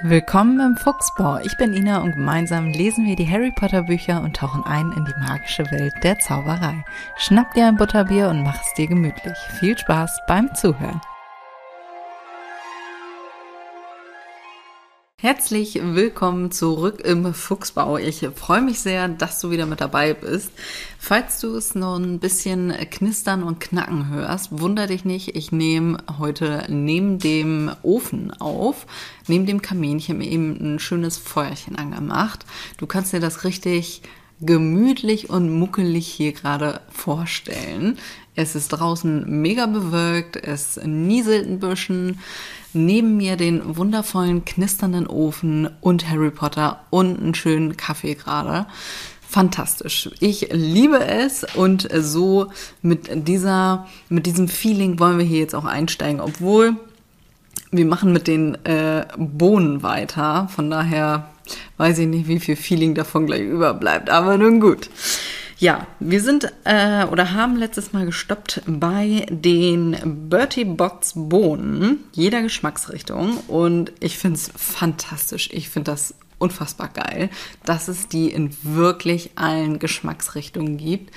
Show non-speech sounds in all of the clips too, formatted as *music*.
Willkommen im Fuchsbau. Ich bin Ina und gemeinsam lesen wir die Harry Potter Bücher und tauchen ein in die magische Welt der Zauberei. Schnapp dir ein Butterbier und mach es dir gemütlich. Viel Spaß beim Zuhören. Herzlich willkommen zurück im Fuchsbau. Ich freue mich sehr, dass du wieder mit dabei bist. Falls du es noch ein bisschen knistern und knacken hörst, wunder dich nicht. Ich nehme heute neben dem Ofen auf, neben dem Kaminchen eben ein schönes Feuerchen angemacht. Du kannst dir das richtig gemütlich und muckelig hier gerade vorstellen. Es ist draußen mega bewölkt, es nieselt ein bisschen. Neben mir den wundervollen knisternden Ofen und Harry Potter und einen schönen Kaffee gerade. Fantastisch. Ich liebe es und so mit dieser, mit diesem Feeling wollen wir hier jetzt auch einsteigen, obwohl wir machen mit den äh, Bohnen weiter. Von daher weiß ich nicht, wie viel Feeling davon gleich überbleibt, aber nun gut. Ja, wir sind äh, oder haben letztes Mal gestoppt bei den Bertie Bots Bohnen, jeder Geschmacksrichtung. Und ich finde es fantastisch. Ich finde das unfassbar geil, dass es die in wirklich allen Geschmacksrichtungen gibt.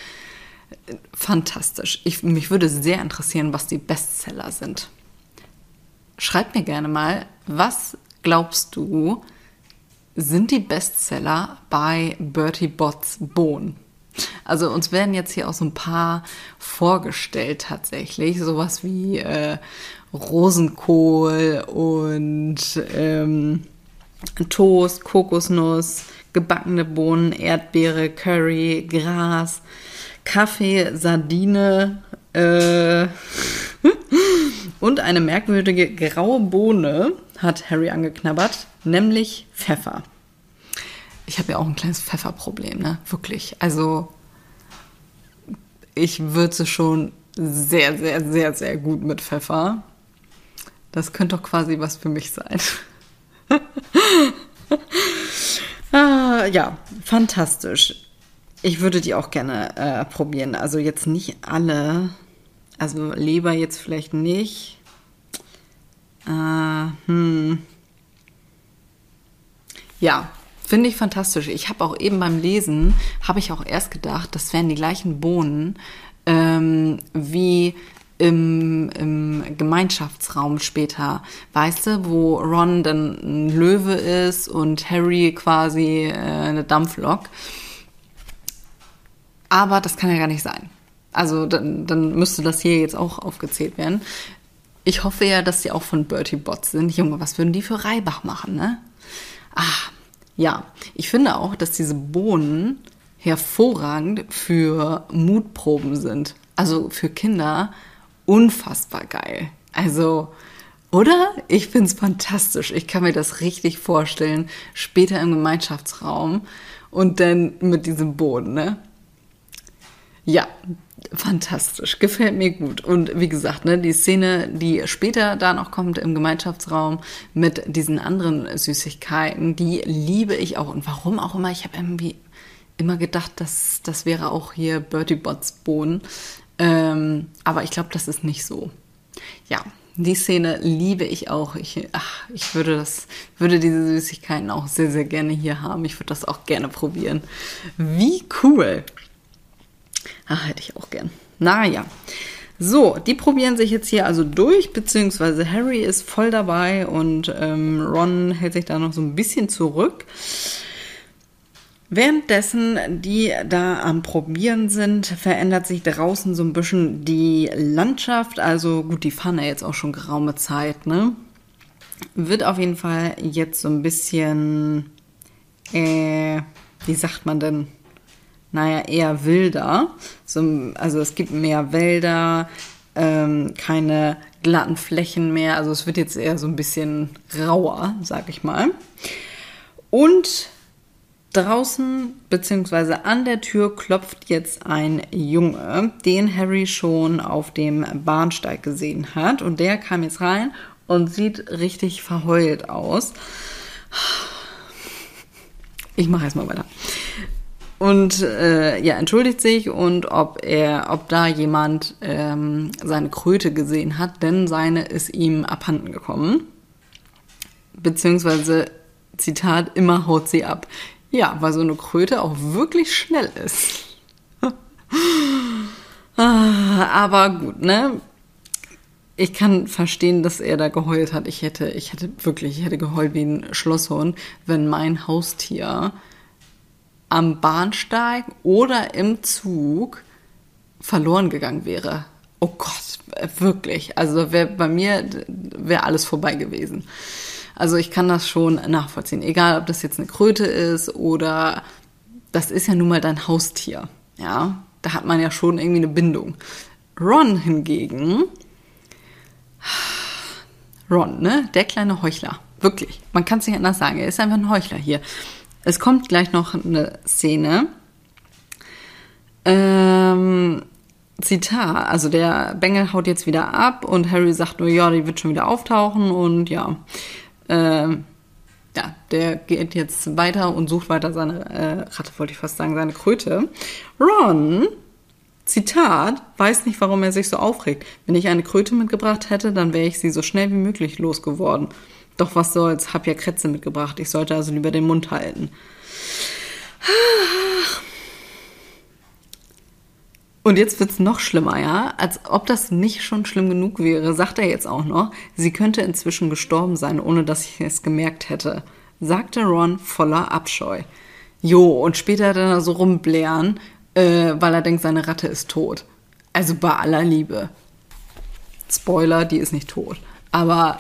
Fantastisch. Ich, mich würde sehr interessieren, was die Bestseller sind. Schreib mir gerne mal, was glaubst du, sind die Bestseller bei Bertie Bots Bohnen? Also uns werden jetzt hier auch so ein paar vorgestellt tatsächlich. Sowas wie äh, Rosenkohl und ähm, Toast, Kokosnuss, gebackene Bohnen, Erdbeere, Curry, Gras, Kaffee, Sardine äh, *laughs* und eine merkwürdige graue Bohne hat Harry angeknabbert, nämlich Pfeffer ich habe ja auch ein kleines Pfefferproblem, ne? Wirklich. Also ich würze schon sehr, sehr, sehr, sehr gut mit Pfeffer. Das könnte doch quasi was für mich sein. *laughs* ah, ja, fantastisch. Ich würde die auch gerne äh, probieren. Also jetzt nicht alle. Also Leber jetzt vielleicht nicht. Äh, hm. Ja, Finde ich fantastisch. Ich habe auch eben beim Lesen, habe ich auch erst gedacht, das wären die gleichen Bohnen ähm, wie im, im Gemeinschaftsraum später, weißt du, wo Ron dann ein Löwe ist und Harry quasi äh, eine Dampflok. Aber das kann ja gar nicht sein. Also dann, dann müsste das hier jetzt auch aufgezählt werden. Ich hoffe ja, dass die auch von Bertie Bots sind. Junge, was würden die für Reibach machen, ne? Ah, ja, ich finde auch, dass diese Bohnen hervorragend für Mutproben sind. Also für Kinder unfassbar geil. Also, oder? Ich finde es fantastisch. Ich kann mir das richtig vorstellen. Später im Gemeinschaftsraum und dann mit diesem Boden, ne? Ja, fantastisch, gefällt mir gut. Und wie gesagt, ne, die Szene, die später da noch kommt im Gemeinschaftsraum mit diesen anderen Süßigkeiten, die liebe ich auch. Und warum auch immer, ich habe irgendwie immer gedacht, dass das wäre auch hier Bertie Bots Bohnen. Ähm, aber ich glaube, das ist nicht so. Ja, die Szene liebe ich auch. Ich, ach, ich würde das, würde diese Süßigkeiten auch sehr, sehr gerne hier haben. Ich würde das auch gerne probieren. Wie cool! Ach, hätte ich auch gern. Naja. So, die probieren sich jetzt hier also durch, beziehungsweise Harry ist voll dabei und ähm, Ron hält sich da noch so ein bisschen zurück. Währenddessen die da am Probieren sind, verändert sich draußen so ein bisschen die Landschaft. Also gut, die fahren ja jetzt auch schon geraume Zeit, ne? Wird auf jeden Fall jetzt so ein bisschen, äh, wie sagt man denn? Naja, eher wilder. So, also es gibt mehr Wälder, ähm, keine glatten Flächen mehr. Also es wird jetzt eher so ein bisschen rauer, sag ich mal. Und draußen beziehungsweise an der Tür klopft jetzt ein Junge, den Harry schon auf dem Bahnsteig gesehen hat. Und der kam jetzt rein und sieht richtig verheult aus. Ich mache erstmal weiter und äh, ja entschuldigt sich und ob er, ob da jemand ähm, seine Kröte gesehen hat, denn seine ist ihm abhanden gekommen. beziehungsweise Zitat, immer haut sie ab. Ja, weil so eine Kröte auch wirklich schnell ist. *laughs* Ah, aber gut, ne? Ich kann verstehen, dass er da geheult hat. Ich hätte, ich hätte wirklich, ich hätte geheult wie ein Schlosshund, wenn mein Haustier am Bahnsteig oder im Zug verloren gegangen wäre. Oh Gott, wirklich. Also wäre bei mir wäre alles vorbei gewesen. Also ich kann das schon nachvollziehen. Egal, ob das jetzt eine Kröte ist oder das ist ja nun mal dein Haustier. Ja, da hat man ja schon irgendwie eine Bindung. Ron hingegen, Ron, ne, der kleine Heuchler, wirklich, man kann es nicht anders sagen, er ist einfach ein Heuchler hier. Es kommt gleich noch eine Szene. Ähm, Zitat, also der Bengel haut jetzt wieder ab und Harry sagt nur, ja, die wird schon wieder auftauchen und ja, ähm, ja, der geht jetzt weiter und sucht weiter seine äh, Ratte, wollte ich fast sagen, seine Kröte. Ron, Zitat, weiß nicht, warum er sich so aufregt. Wenn ich eine Kröte mitgebracht hätte, dann wäre ich sie so schnell wie möglich losgeworden. Doch was soll's, hab ja Krätze mitgebracht. Ich sollte also lieber den Mund halten. Und jetzt wird's noch schlimmer, ja? Als ob das nicht schon schlimm genug wäre, sagt er jetzt auch noch, sie könnte inzwischen gestorben sein, ohne dass ich es gemerkt hätte, sagte Ron voller Abscheu. Jo, und später dann er so rumblären, äh, weil er denkt, seine Ratte ist tot. Also bei aller Liebe. Spoiler, die ist nicht tot. Aber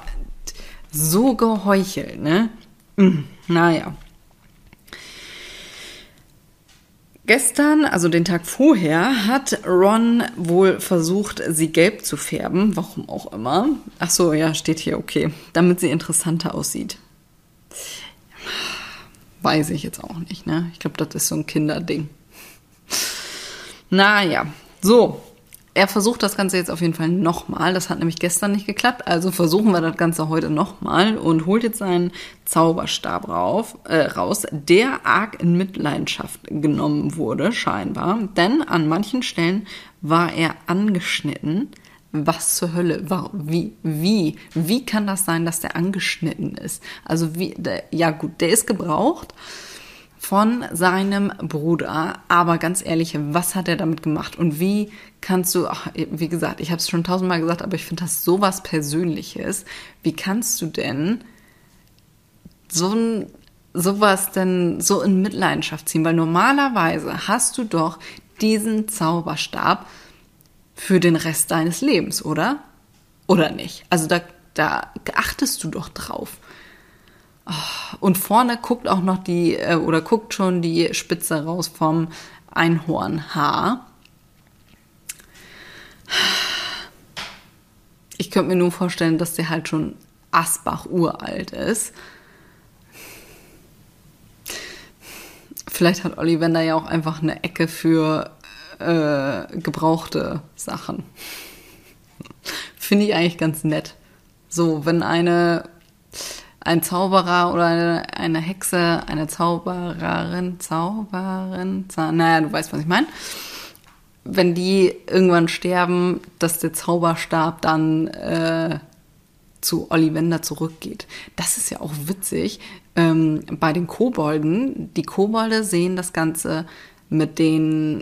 so geheuchelt, ne? Hm, naja. Gestern, also den Tag vorher, hat Ron wohl versucht, sie gelb zu färben, warum auch immer. Ach so, ja, steht hier, okay, damit sie interessanter aussieht. Weiß ich jetzt auch nicht, ne? Ich glaube, das ist so ein Kinderding. Naja, so, er versucht das Ganze jetzt auf jeden Fall nochmal. Das hat nämlich gestern nicht geklappt. Also versuchen wir das Ganze heute nochmal und holt jetzt seinen Zauberstab rauf, äh, raus, der arg in Mitleidenschaft genommen wurde, scheinbar. Denn an manchen Stellen war er angeschnitten. Was zur Hölle? Wie? Wie? Wie kann das sein, dass der angeschnitten ist? Also wie, der, ja gut, der ist gebraucht von seinem Bruder. Aber ganz ehrlich, was hat er damit gemacht? Und wie kannst du, ach, wie gesagt, ich habe es schon tausendmal gesagt, aber ich finde das sowas Persönliches. Wie kannst du denn so ein sowas denn so in Mitleidenschaft ziehen? Weil normalerweise hast du doch diesen Zauberstab für den Rest deines Lebens, oder? Oder nicht? Also da, da achtest du doch drauf. Und vorne guckt auch noch die, äh, oder guckt schon die Spitze raus vom Einhornhaar. Ich könnte mir nur vorstellen, dass der halt schon Asbach uralt ist. Vielleicht hat Ollivander ja auch einfach eine Ecke für äh, gebrauchte Sachen. Finde ich eigentlich ganz nett. So, wenn eine ein Zauberer oder eine, Hexe, eine Zaubererin, Zauberin, Zau naja, du weißt, was ich meine. Wenn die irgendwann sterben, dass der Zauberstab dann äh, zu Ollivander zurückgeht. Das ist ja auch witzig. Ähm, bei den Kobolden, die Kobolde sehen das Ganze mit den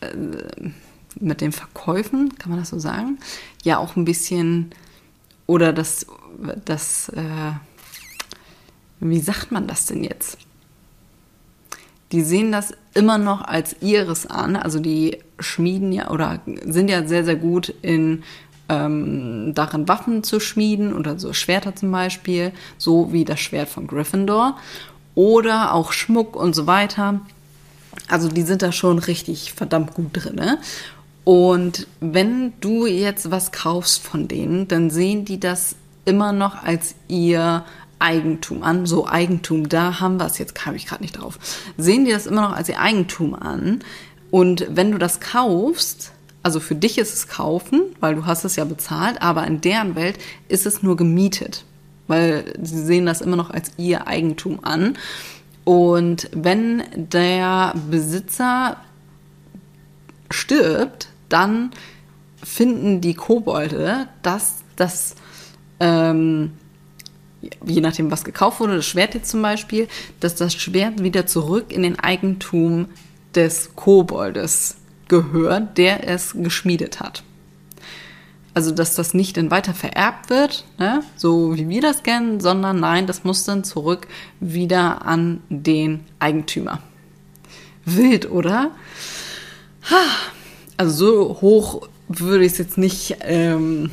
äh, mit den Verkäufen, kann man das so sagen? Ja, auch ein bisschen oder das das äh, wie sagt man das denn jetzt? Die sehen das immer noch als ihres an, also die schmieden ja oder sind ja sehr, sehr gut in ähm, darin Waffen zu schmieden oder so Schwerter zum Beispiel, so wie das Schwert von Gryffindor oder auch Schmuck und so weiter. Also die sind da schon richtig verdammt gut drin. Ne? Und wenn du jetzt was kaufst von denen, dann sehen die das immer noch als ihr Eigentum an. So Eigentum, da haben wir es, jetzt kam ich gerade nicht drauf. Sehen die das immer noch als ihr Eigentum an. Und wenn du das kaufst, also für dich ist es kaufen, weil du hast es ja bezahlt, aber in deren Welt ist es nur gemietet, weil sie sehen das immer noch als ihr Eigentum an. Und wenn der Besitzer stirbt, dann finden die Kobolde, dass das ähm, je nachdem, was gekauft wurde, das Schwert jetzt zum Beispiel, dass das Schwert wieder zurück in den Eigentum des Koboldes gehört, der es geschmiedet hat. Also, dass das nicht dann weiter vererbt wird, ne? so wie wir das kennen, sondern nein, das muss dann zurück wieder an den Eigentümer. Wild, oder? Also so hoch würde ich es jetzt nicht ähm,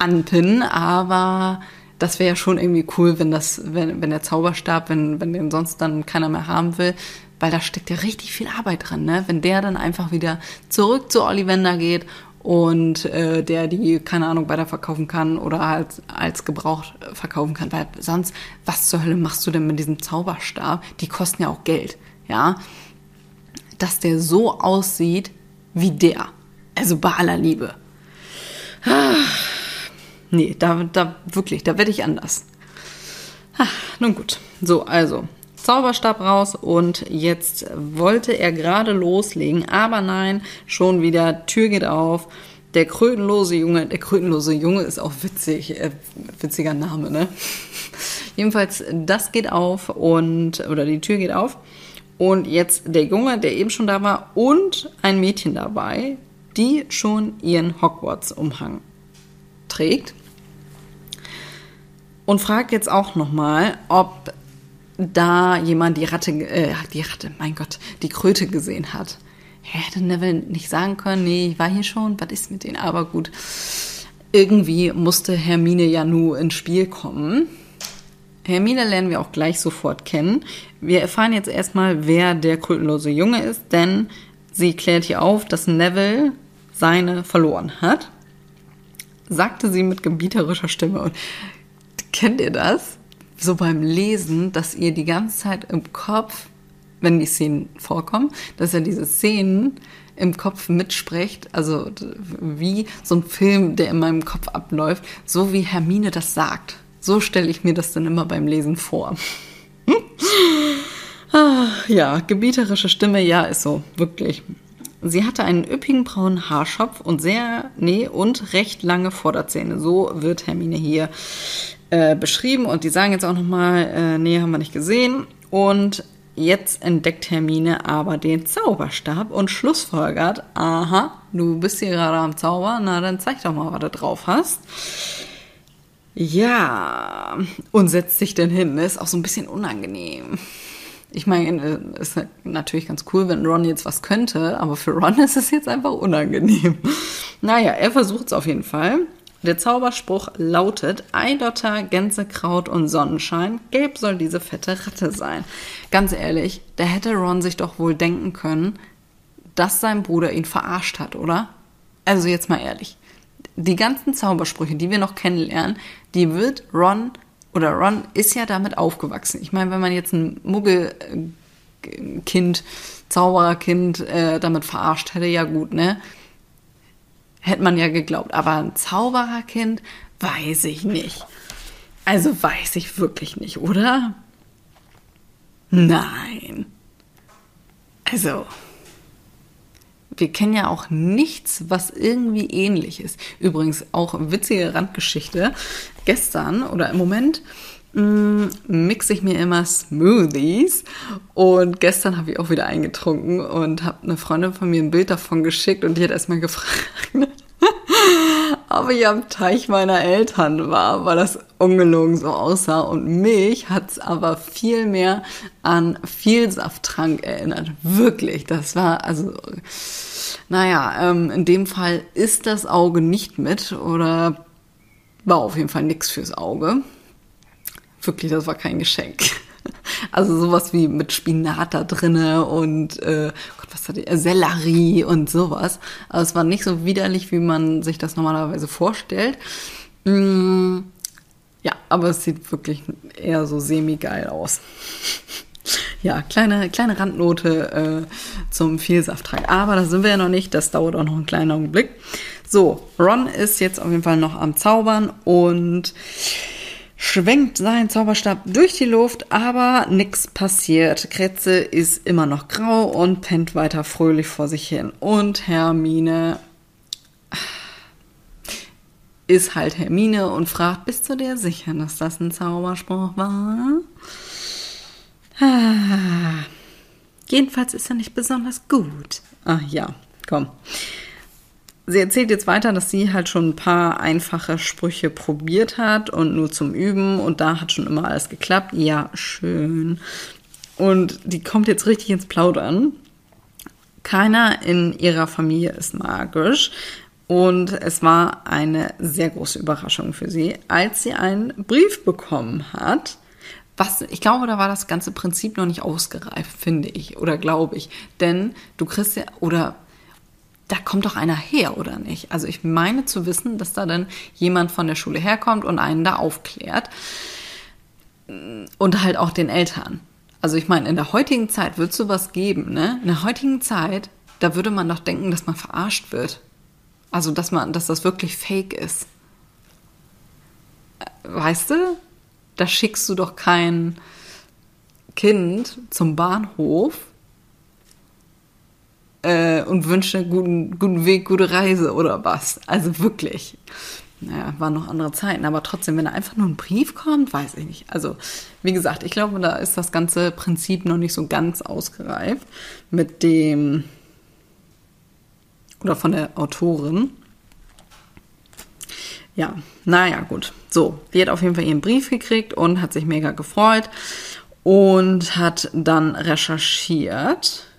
anpinnen, aber das wäre ja schon irgendwie cool, wenn das, wenn, wenn der Zauberstab, wenn, wenn den sonst dann keiner mehr haben will, weil da steckt ja richtig viel Arbeit drin, ne? Wenn der dann einfach wieder zurück zu Ollivander geht und äh, der die, keine Ahnung, weiterverkaufen kann oder als, als gebraucht verkaufen kann. Weil sonst, was zur Hölle machst du denn mit diesem Zauberstab? Die kosten ja auch Geld, ja. Dass der so aussieht wie der. Also bei aller Liebe. Ah, nee, da, da wirklich, da werde ich anders. Ah, nun gut. So, also, Zauberstab raus und jetzt wollte er gerade loslegen, aber nein, schon wieder, Tür geht auf. Der krötenlose Junge, der krötenlose Junge ist auch witzig, äh, witziger Name, ne? *laughs* Jedenfalls, das geht auf und, oder die Tür geht auf. Und jetzt der Junge, der eben schon da war, und ein Mädchen dabei, die schon ihren Hogwarts-Umhang trägt. Und fragt jetzt auch nochmal, ob da jemand die Ratte, äh, die Ratte, mein Gott, die Kröte gesehen hat. Hätte Neville nicht sagen können, nee, ich war hier schon, was ist mit denen? Aber gut, irgendwie musste Hermine ja nur ins Spiel kommen. Hermine lernen wir auch gleich sofort kennen. Wir erfahren jetzt erstmal, wer der krötenlose Junge ist, denn sie klärt hier auf, dass Neville seine verloren hat. Sagte sie mit gebieterischer Stimme. Und kennt ihr das? so beim Lesen, dass ihr die ganze Zeit im Kopf, wenn die Szenen vorkommen, dass ihr diese Szenen im Kopf mitsprecht, also wie so ein Film, der in meinem Kopf abläuft, so wie Hermine das sagt. So stelle ich mir das dann immer beim Lesen vor. *laughs* ah, ja, gebieterische Stimme, ja, ist so, wirklich. Sie hatte einen üppigen braunen Haarschopf und sehr, nee, und recht lange Vorderzähne. So wird Hermine hier äh, beschrieben und die sagen jetzt auch nochmal, äh, nee, haben wir nicht gesehen. Und jetzt entdeckt Hermine aber den Zauberstab und schlussfolgert, aha, du bist hier gerade am Zauber, na dann zeig doch mal, was du drauf hast. Ja, und setzt sich dann hin, ist auch so ein bisschen unangenehm. Ich meine, ist natürlich ganz cool, wenn Ron jetzt was könnte, aber für Ron *laughs* ist es jetzt einfach unangenehm. Naja, er versucht es auf jeden Fall. Der Zauberspruch lautet Eidotter, Gänsekraut und Sonnenschein. Gelb soll diese fette Ratte sein. Ganz ehrlich, da hätte Ron sich doch wohl denken können, dass sein Bruder ihn verarscht hat, oder? Also jetzt mal ehrlich. Die ganzen Zaubersprüche, die wir noch kennenlernen, die wird Ron oder Ron ist ja damit aufgewachsen. Ich meine, wenn man jetzt ein Muggelkind, Zaubererkind äh, damit verarscht hätte, ja gut, ne? Hätte man ja geglaubt. Aber ein Zaubererkind, weiß ich nicht. Also weiß ich wirklich nicht, oder? Nein. Also, wir kennen ja auch nichts, was irgendwie ähnlich ist. Übrigens auch witzige Randgeschichte. Gestern oder im Moment mixe ich mir immer Smoothies und gestern habe ich auch wieder eingetrunken und habe eine Freundin von mir ein Bild davon geschickt und die hat erstmal *laughs* gefragt, ob ich am Teich meiner Eltern war, weil das ungelogen so aussah. Und mich hat es aber viel mehr an Vielsafttrank erinnert. Wirklich, das war also, naja, ähm, in dem Fall ist das Auge nicht mit oder war auf jeden Fall nichts fürs Auge. Wirklich, das war kein Geschenk. *laughs* Also sowas wie mit Spinat da drinne und äh, Gott, was hat die? Sellerie und sowas. Aber es war nicht so widerlich, wie man sich das normalerweise vorstellt. Mm, ja, aber es sieht wirklich eher so semi-geil aus. *laughs* ja, kleine, kleine Randnote äh, zum Vielsafttrank. Aber da sind wir ja noch nicht, das dauert auch noch einen kleinen Augenblick. So, Ron ist jetzt auf jeden Fall noch am Zaubern und schwenkt seinen Zauberstab durch die Luft, aber nichts passiert. Kretze ist immer noch grau und pennt weiter fröhlich vor sich hin. Und Hermine ist halt Hermine und fragt, bist du dir sicher, dass das ein Zauberspruch war? Ah. Jedenfalls ist er nicht besonders gut. Ach ja, komm. Sie erzählt jetzt weiter, dass sie halt schon ein paar einfache Sprüche probiert hat und nur zum Üben und da hat schon immer alles geklappt. Ja, schön. Und die kommt jetzt richtig ins Plaudern. Keiner in ihrer Familie ist magisch. Und es war eine sehr große Überraschung für sie, als sie einen Brief bekommen hat. Was, ich glaube, da war das ganze Prinzip noch nicht ausgereift, finde ich, oder glaube ich. Denn du kriegst ja, oder da kommt doch einer her, oder nicht? Also ich meine zu wissen, dass da dann jemand von der Schule herkommt und einen da aufklärt. Und halt auch den Eltern. Also ich meine, in der heutigen Zeit wird es sowas geben, ne? In der heutigen Zeit, da würde man doch denken, dass man verarscht wird. Also, dass man, dass das wirklich fake ist. Weißt du? Da schickst du doch kein Kind zum Bahnhof äh, und wünscht einen guten, guten Weg, gute Reise oder was. Also wirklich. Naja, waren noch andere Zeiten, aber trotzdem, wenn da einfach nur ein Brief kommt, weiß ich nicht. Also, wie gesagt, ich glaube, da ist das ganze Prinzip noch nicht so ganz ausgereift mit dem oder von der Autorin. Ja, naja, gut. So, die hat auf jeden Fall ihren Brief gekriegt und hat sich mega gefreut und hat dann recherchiert.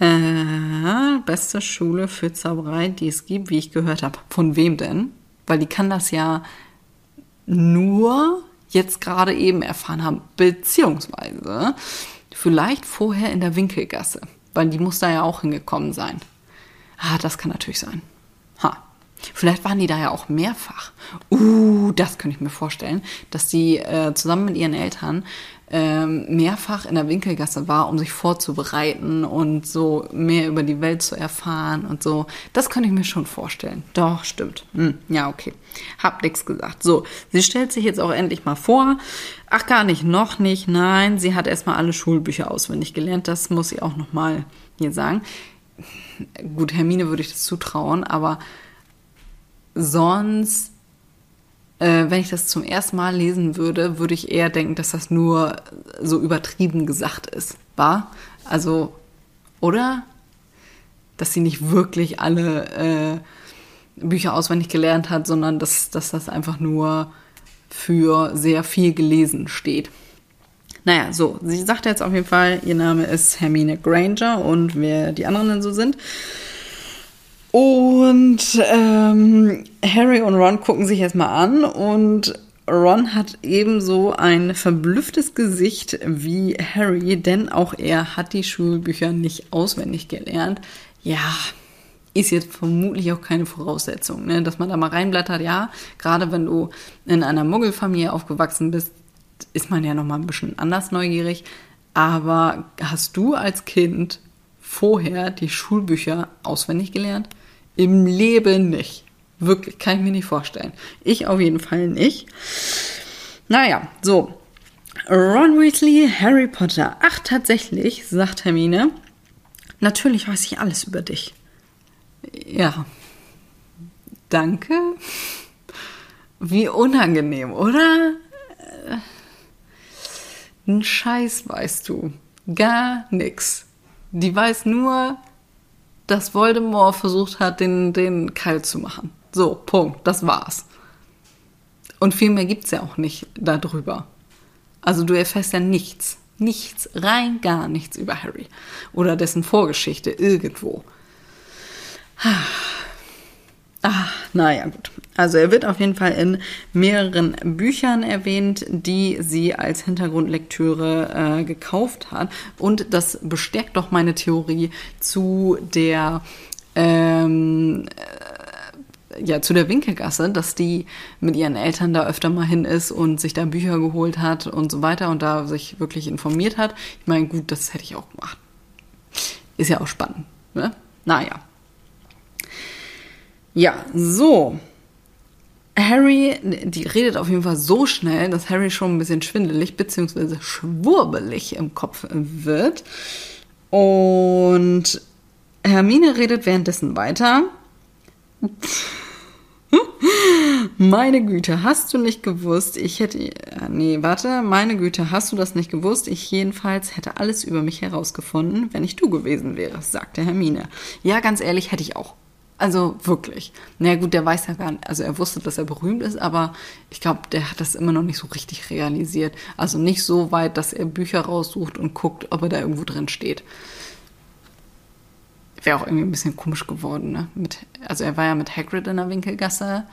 Äh, beste Schule für Zauberei, die es gibt, wie ich gehört habe. Von wem denn? Weil die kann das ja nur jetzt gerade eben erfahren haben, beziehungsweise vielleicht vorher in der Winkelgasse. Weil die muss da ja auch hingekommen sein. Ah, das kann natürlich sein. Ha. Vielleicht waren die da ja auch mehrfach. Uh, das könnte ich mir vorstellen, dass die äh, zusammen mit ihren Eltern mehrfach in der Winkelgasse war, um sich vorzubereiten und so mehr über die Welt zu erfahren und so. Das könnte ich mir schon vorstellen. Doch, stimmt. Hm, ja, okay. Hab nix gesagt. So, sie stellt sich jetzt auch endlich mal vor. Ach, gar nicht, noch nicht. Nein, sie hat erstmal alle Schulbücher auswendig gelernt. Das muss sie auch nochmal hier sagen. Gut, Hermine würde ich das zutrauen, aber sonst äh, wenn ich das zum ersten Mal lesen würde, würde ich eher denken, dass das nur so übertrieben gesagt ist. War? Also, oder? Dass sie nicht wirklich alle äh, Bücher auswendig gelernt hat, sondern dass, dass das einfach nur für sehr viel gelesen steht. Naja, so, sie sagt jetzt auf jeden Fall, ihr Name ist Hermine Granger und wer die anderen denn so sind. Und ähm, Harry und Ron gucken sich erstmal an und Ron hat ebenso ein verblüfftes Gesicht wie Harry, denn auch er hat die Schulbücher nicht auswendig gelernt. Ja, ist jetzt vermutlich auch keine Voraussetzung, ne? dass man da mal reinblättert. Ja, gerade wenn du in einer Muggelfamilie aufgewachsen bist, ist man ja noch mal ein bisschen anders neugierig. Aber hast du als Kind vorher die Schulbücher auswendig gelernt? Im Leben nicht. Wirklich, kann ich mir nicht vorstellen. Ich auf jeden Fall nicht. Naja, so. Ron Weasley, Harry Potter. Ach, tatsächlich, sagt Hermine. Natürlich weiß ich alles über dich. Ja. Danke. Wie unangenehm, oder? Ein Scheiß weißt du. Gar nix. Die weiß nur, dass Voldemort versucht hat, den, den kalt zu machen. So, Punkt. Das war's. Und viel mehr gibt's ja auch nicht darüber. Also du erfährst ja nichts. Nichts, rein gar nichts über Harry. Oder dessen Vorgeschichte irgendwo. Ah, naja, gut. Also er wird auf jeden Fall in mehreren Büchern erwähnt, die sie als Hintergrundlektüre äh, gekauft hat. Und das bestärkt doch meine Theorie zu der ähm, äh, ja, zu der Winkelgasse, dass die mit ihren Eltern da öfter mal hin ist und sich da Bücher geholt hat und so weiter und da sich wirklich informiert hat. Ich meine, gut, das hätte ich auch gemacht. Ist ja auch spannend, ne? Naja. Ja, so. Harry, die redet auf jeden Fall so schnell, dass Harry schon ein bisschen schwindelig bzw. schwurbelig im Kopf wird. Und Hermine redet währenddessen weiter. *laughs* Meine Güte, hast du nicht gewusst, ich hätte. Äh, nee, warte, meine Güte, hast du das nicht gewusst? Ich jedenfalls hätte alles über mich herausgefunden, wenn ich du gewesen wäre, sagte Hermine. Ja, ganz ehrlich, hätte ich auch. Also wirklich. Na naja, gut, der weiß ja gar nicht, also er wusste, dass er berühmt ist, aber ich glaube, der hat das immer noch nicht so richtig realisiert. Also nicht so weit, dass er Bücher raussucht und guckt, ob er da irgendwo drin steht. Wäre auch irgendwie ein bisschen komisch geworden, ne? Mit, also er war ja mit Hagrid in der Winkelgasse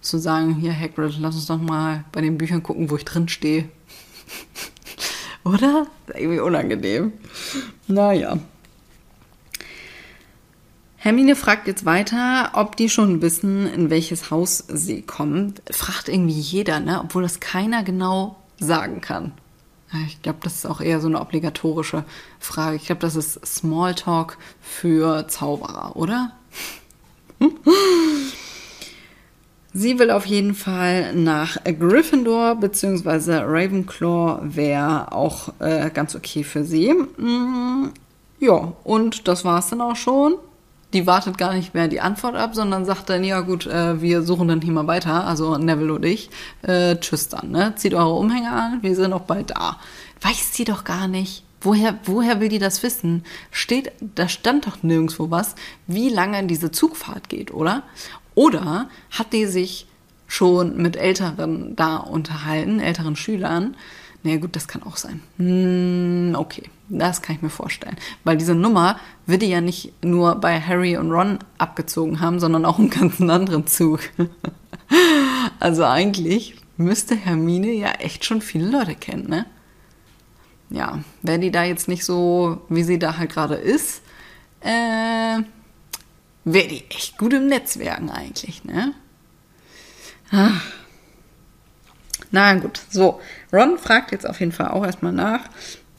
zu sagen, hier Hagrid, lass uns doch mal bei den Büchern gucken, wo ich drin stehe. *laughs* Oder? Irgendwie unangenehm. Naja. Hermine fragt jetzt weiter, ob die schon wissen, in welches Haus sie kommen. Fragt irgendwie jeder, ne? Obwohl das keiner genau sagen kann. Ich glaube, das ist auch eher so eine obligatorische Frage. Ich glaube, das ist Smalltalk für Zauberer, oder? *laughs* Sie will auf jeden Fall nach Gryffindor, beziehungsweise Ravenclaw wäre auch äh, ganz okay für sie. Mm, ja, und das war es dann auch schon. Die wartet gar nicht mehr die Antwort ab, sondern sagt dann, ja gut, äh, wir suchen dann hier mal weiter, also Neville und ich. Äh, tschüss dann, ne? Zieht eure Umhänge an, wir sind auch bald da. Weiß sie doch gar nicht. Woher, woher will die das wissen? Steht, da stand doch nirgendwo was, wie lange diese Zugfahrt geht, oder? Oder hat die sich schon mit Älteren da unterhalten, älteren Schülern? Naja, gut, das kann auch sein. Hm, okay, das kann ich mir vorstellen. Weil diese Nummer wird die ja nicht nur bei Harry und Ron abgezogen haben, sondern auch einen ganz anderen Zug. *laughs* also eigentlich müsste Hermine ja echt schon viele Leute kennen, ne? Ja, wäre die da jetzt nicht so, wie sie da halt gerade ist, äh, wäre die echt gut im Netzwerken eigentlich, ne? Ach. Na gut, so. Ron fragt jetzt auf jeden Fall auch erstmal nach.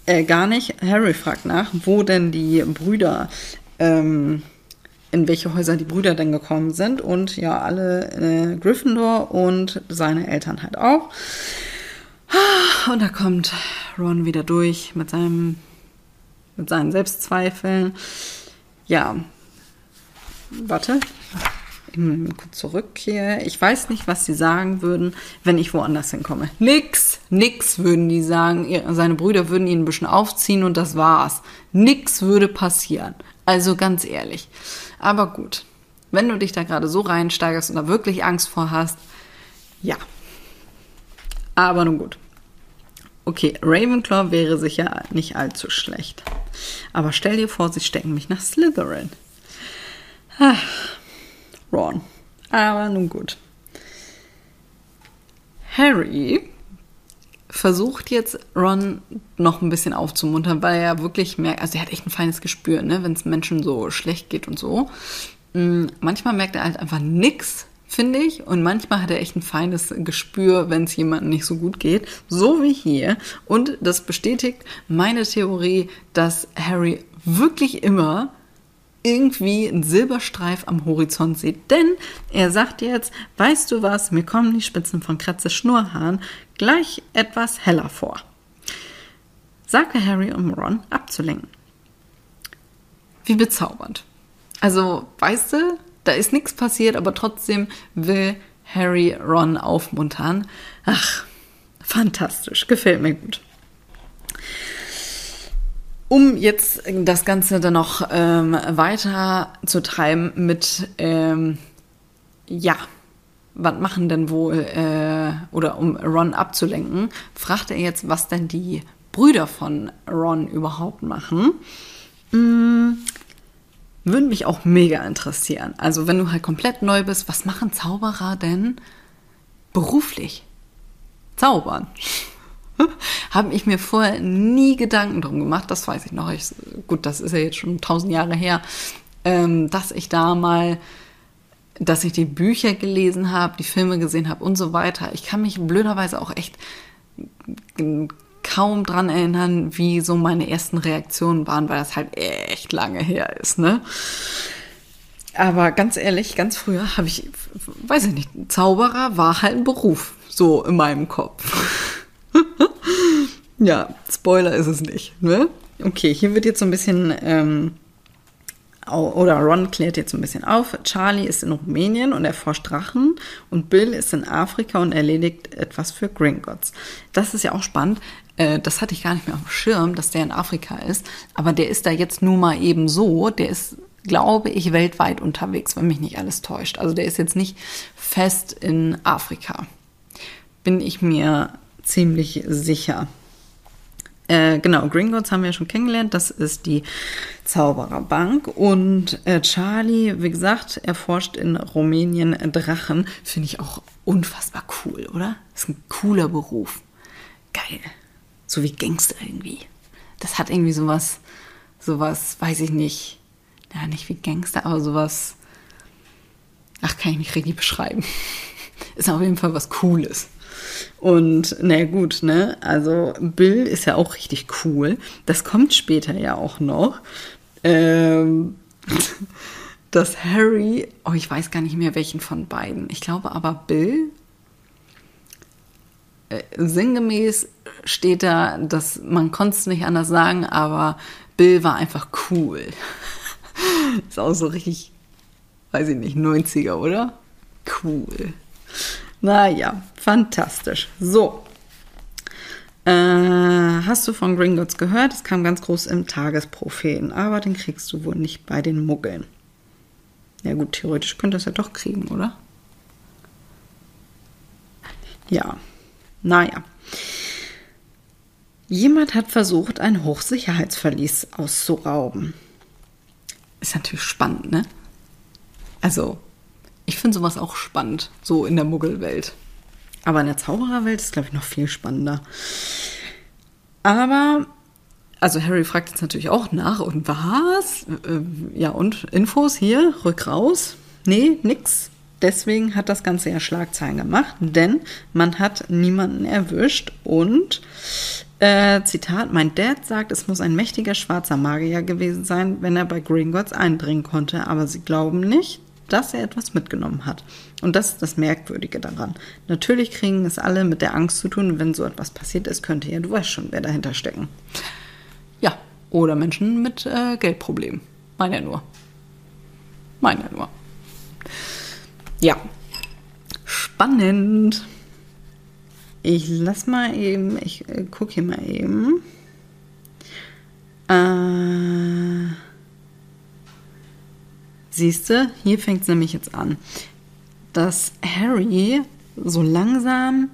Äh, gar nicht. Harry fragt nach, wo denn die Brüder, ähm, in welche Häuser die Brüder denn gekommen sind. Und ja, alle äh, Gryffindor und seine Eltern halt auch. Und da kommt Ron wieder durch mit seinem, mit seinen Selbstzweifeln. Ja, warte, kurz zurück. Ich weiß nicht, was sie sagen würden, wenn ich woanders hinkomme. Nix, nix würden die sagen. Seine Brüder würden ihn ein bisschen aufziehen und das war's. Nix würde passieren. Also ganz ehrlich. Aber gut, wenn du dich da gerade so reinsteigerst und da wirklich Angst vor hast, ja. Aber nun gut. Okay, Ravenclaw wäre sicher nicht allzu schlecht. Aber stell dir vor, sie stecken mich nach Slytherin. Ach, Ron. Aber nun gut. Harry versucht jetzt Ron noch ein bisschen aufzumuntern, weil er wirklich merkt, also er hat echt ein feines Gespür, ne, wenn es Menschen so schlecht geht und so. Mm, manchmal merkt er halt einfach nichts, finde ich, und manchmal hat er echt ein feines Gespür, wenn es jemandem nicht so gut geht, so wie hier. Und das bestätigt meine Theorie, dass Harry wirklich immer irgendwie einen Silberstreif am Horizont sieht. Denn er sagt jetzt, weißt du was, mir kommen die Spitzen von Kratze Schnurrhaaren gleich etwas heller vor. Sagte Harry, um Ron abzulenken. Wie bezaubernd. Also, weißt du, da ist nichts passiert, aber trotzdem will Harry Ron aufmuntern. Ach, fantastisch, gefällt mir gut um jetzt das Ganze dann noch ähm, weiter zu treiben mit, ähm, ja, was machen denn wohl, äh, oder um Ron abzulenken, fragt er jetzt, was denn die Brüder von Ron überhaupt machen. Hm, würde mich auch mega interessieren. Also, wenn du halt komplett neu bist, was machen Zauberer denn beruflich? Zaubern. *laughs* Habe ich mir vorher nie Gedanken drum gemacht, das weiß ich noch. Ich, gut, das ist ja jetzt schon tausend Jahre her, ähm, dass ich da mal, dass ich die Bücher gelesen habe, die Filme gesehen habe und so weiter. Ich kann mich blöderweise auch echt kaum dran erinnern, wie so meine ersten Reaktionen waren, weil das halt echt lange her ist, ne? Aber ganz ehrlich, ganz früher habe ich, weiß ich nicht, Zauberer war halt ein Beruf, so in meinem Kopf. *laughs* ja, Spoiler ist es nicht. Ne? Okay, hier wird jetzt so ein bisschen ähm, oder Ron klärt jetzt ein bisschen auf. Charlie ist in Rumänien und erforscht Drachen und Bill ist in Afrika und erledigt etwas für Gringotts. Das ist ja auch spannend. Äh, das hatte ich gar nicht mehr auf dem Schirm, dass der in Afrika ist. Aber der ist da jetzt nun mal eben so. Der ist, glaube ich, weltweit unterwegs, wenn mich nicht alles täuscht. Also der ist jetzt nicht fest in Afrika. Bin ich mir ziemlich sicher. Äh, genau, Gringotts haben wir ja schon kennengelernt. Das ist die Zaubererbank. Und äh, Charlie, wie gesagt, erforscht in Rumänien Drachen. Finde ich auch unfassbar cool, oder? Ist ein cooler Beruf. Geil. So wie Gangster irgendwie. Das hat irgendwie sowas, sowas, weiß ich nicht. Ja, nicht wie Gangster, aber sowas. Ach, kann ich nicht richtig beschreiben. *laughs* Ist auf jeden Fall was Cooles. Und na gut, ne? Also Bill ist ja auch richtig cool. Das kommt später ja auch noch. Ähm, *laughs* dass Harry, oh, ich weiß gar nicht mehr welchen von beiden. Ich glaube aber Bill. Äh, sinngemäß steht da, dass man konnte es nicht anders sagen, aber Bill war einfach cool. *laughs* Ist auch so richtig, weiß ich nicht, 90er, oder? Cool. Naja, fantastisch. So. Äh, hast du von Gringotts gehört? Es kam ganz groß im Tagespropheten, aber den kriegst du wohl nicht bei den Muggeln. Ja gut, theoretisch könnte es ja doch kriegen, oder? Ja. Naja. Jemand hat versucht, ein Hochsicherheitsverlies auszurauben. Ist natürlich spannend, ne? Also, ich finde sowas auch spannend, so in der Muggelwelt. Aber in der Zaubererwelt ist, glaube ich, noch viel spannender. Aber, also Harry fragt jetzt natürlich auch nach, und was? Äh, ja, und Infos hier, rück raus. Nee, nix. Deswegen hat das Ganze ja Schlagzeilen gemacht, denn man hat niemanden erwischt und äh, Zitat, mein Dad sagt, es muss ein mächtiger schwarzer Magier gewesen sein, wenn er bei Gringotts eindringen konnte, aber sie glauben nicht, dass er etwas mitgenommen hat. Und das ist das Merkwürdige daran. Natürlich kriegen es alle mit der Angst zu tun, wenn so etwas passiert ist, könnte ja, du weißt schon, wer dahinter stecken. Ja, oder Menschen mit äh, Geldproblemen. Meine nur. Meine nur. Ja. Spannend. Ich lass mal eben, ich äh, gucke hier mal eben. Äh. Siehst du, hier fängt es nämlich jetzt an, dass Harry so langsam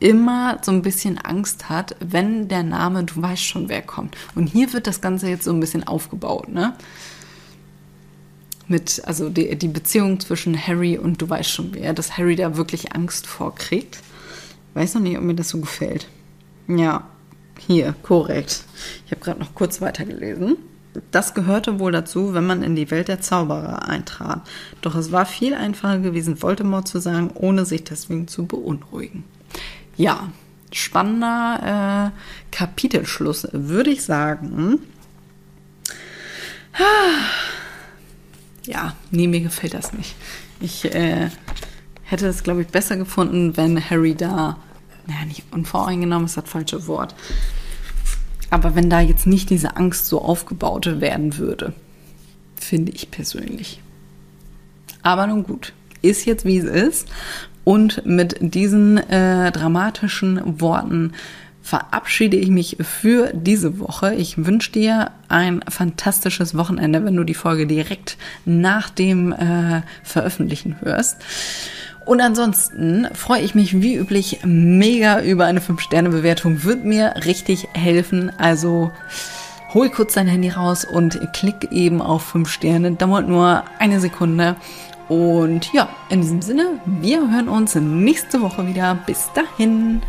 immer so ein bisschen Angst hat, wenn der Name, du weißt schon, wer kommt. Und hier wird das Ganze jetzt so ein bisschen aufgebaut, ne? Mit, also die, die Beziehung zwischen Harry und du weißt schon wer, dass Harry da wirklich Angst vorkriegt. Weiß noch nicht, ob mir das so gefällt. Ja, hier, korrekt. Ich habe gerade noch kurz weitergelesen. Das gehörte wohl dazu, wenn man in die Welt der Zauberer eintrat. Doch es war viel einfacher gewesen, Voldemort zu sagen, ohne sich deswegen zu beunruhigen. Ja, spannender äh, Kapitelschluss, würde ich sagen. Ja, nee, mir gefällt das nicht. Ich äh, hätte es, glaube ich, besser gefunden, wenn Harry da, naja, nicht unvoreingenommen ist das falsche Wort, aber wenn da jetzt nicht diese Angst so aufgebaut werden würde, finde ich persönlich. Aber nun gut, ist jetzt wie es ist. Und mit diesen äh, dramatischen Worten verabschiede ich mich für diese Woche. Ich wünsche dir ein fantastisches Wochenende, wenn du die Folge direkt nach dem äh, Veröffentlichen hörst. Und ansonsten freue ich mich wie üblich mega über eine 5-Sterne-Bewertung. Wird mir richtig helfen. Also hol kurz dein Handy raus und klick eben auf 5 Sterne. Dauert nur eine Sekunde. Und ja, in diesem Sinne, wir hören uns nächste Woche wieder. Bis dahin.